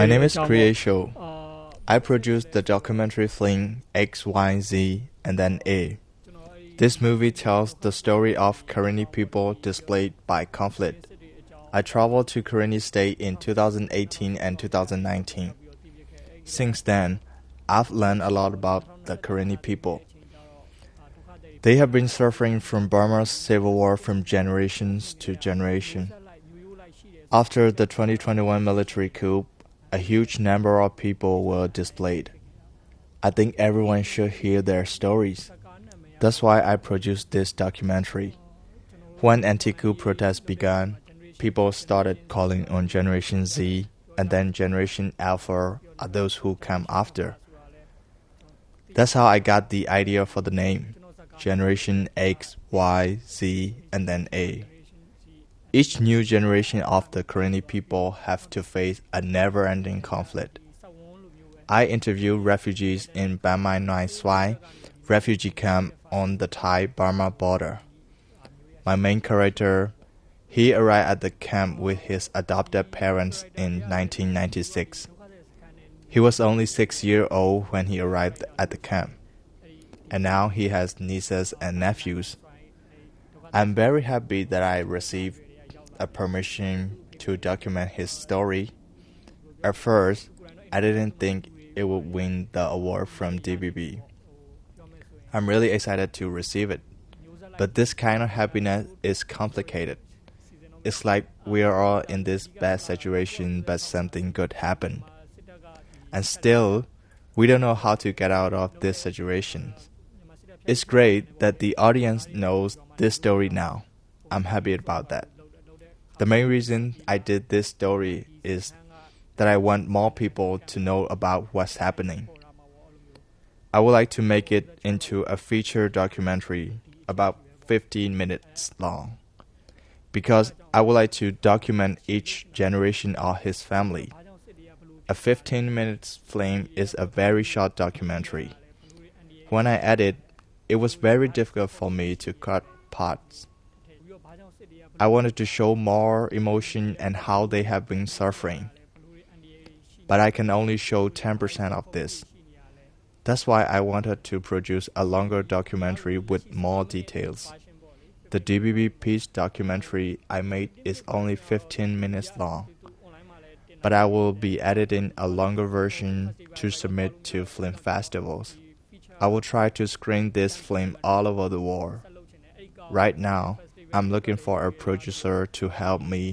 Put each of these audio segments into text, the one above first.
My name is Creatio I produced the documentary film X Y Z and then A. This movie tells the story of Karenni people displaced by conflict. I traveled to Karenni state in 2018 and 2019 Since then I've learned a lot about the Karenni people. They have been suffering from Burma's civil war from generations to generation. After the 2021 military coup, a huge number of people were displaced. I think everyone should hear their stories. That's why I produced this documentary. When anti-coup protests began, people started calling on Generation Z, and then Generation Alpha are those who come after. That's how I got the idea for the name Generation X, Y, Z, and then A. Each new generation of the Karenni people have to face a never-ending conflict. I interviewed refugees in Ban Mai Naing Soi refugee camp on the Thai-Burma border. My main character, he arrived at the camp with his adopted parents in 1996. He was only six years old when he arrived at the camp, and now he has nieces and nephews. I'm very happy that I received a permission to document his story. At first, I didn't think it would win the award from DVB. I'm really excited to receive it. But this kind of happiness is complicated. It's like we are all in this bad situation, but something good happened. And still, we don't know how to get out of this situation. It's great that the audience knows this story now. I'm happy about that. The main reason I did this story is that I want more people to know about what's happening. I would like to make it into a feature documentary about 15 minutes long because I would like to document each generation of his family. A 15 minutes film is a very short documentary. When I edit, it was very difficult for me to cut parts. I wanted to show more emotion and how they have been suffering. But I can only show 10% of this. That's why I wanted to produce a longer documentary with more details. The DVB Peace documentary I made is only 15 minutes long, but I will be editing a longer version to submit to film festivals. I will try to screen this film all over the world. Right now, I'm looking for a producer to help me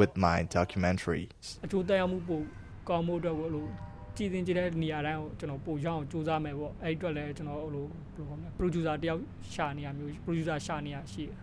with my documentaries. အကျိုးသက်ရောက်မှုပိုကောင်းမှုအတွက်ကိုအဲ့လိုကြည်တင်ကြတဲ့နေရာတိုင်းကိုကျွန်တော်ပို့ရအောင်စူးစမ်းမယ်ပေါ့အဲ့ဒီအတွက်လည်းကျွန်တော်ဟိုလိုဘယ်လိုခေါ်မလဲ producer တယောက်ရှာနေရမျိုး producer ရှာနေရရှိတယ်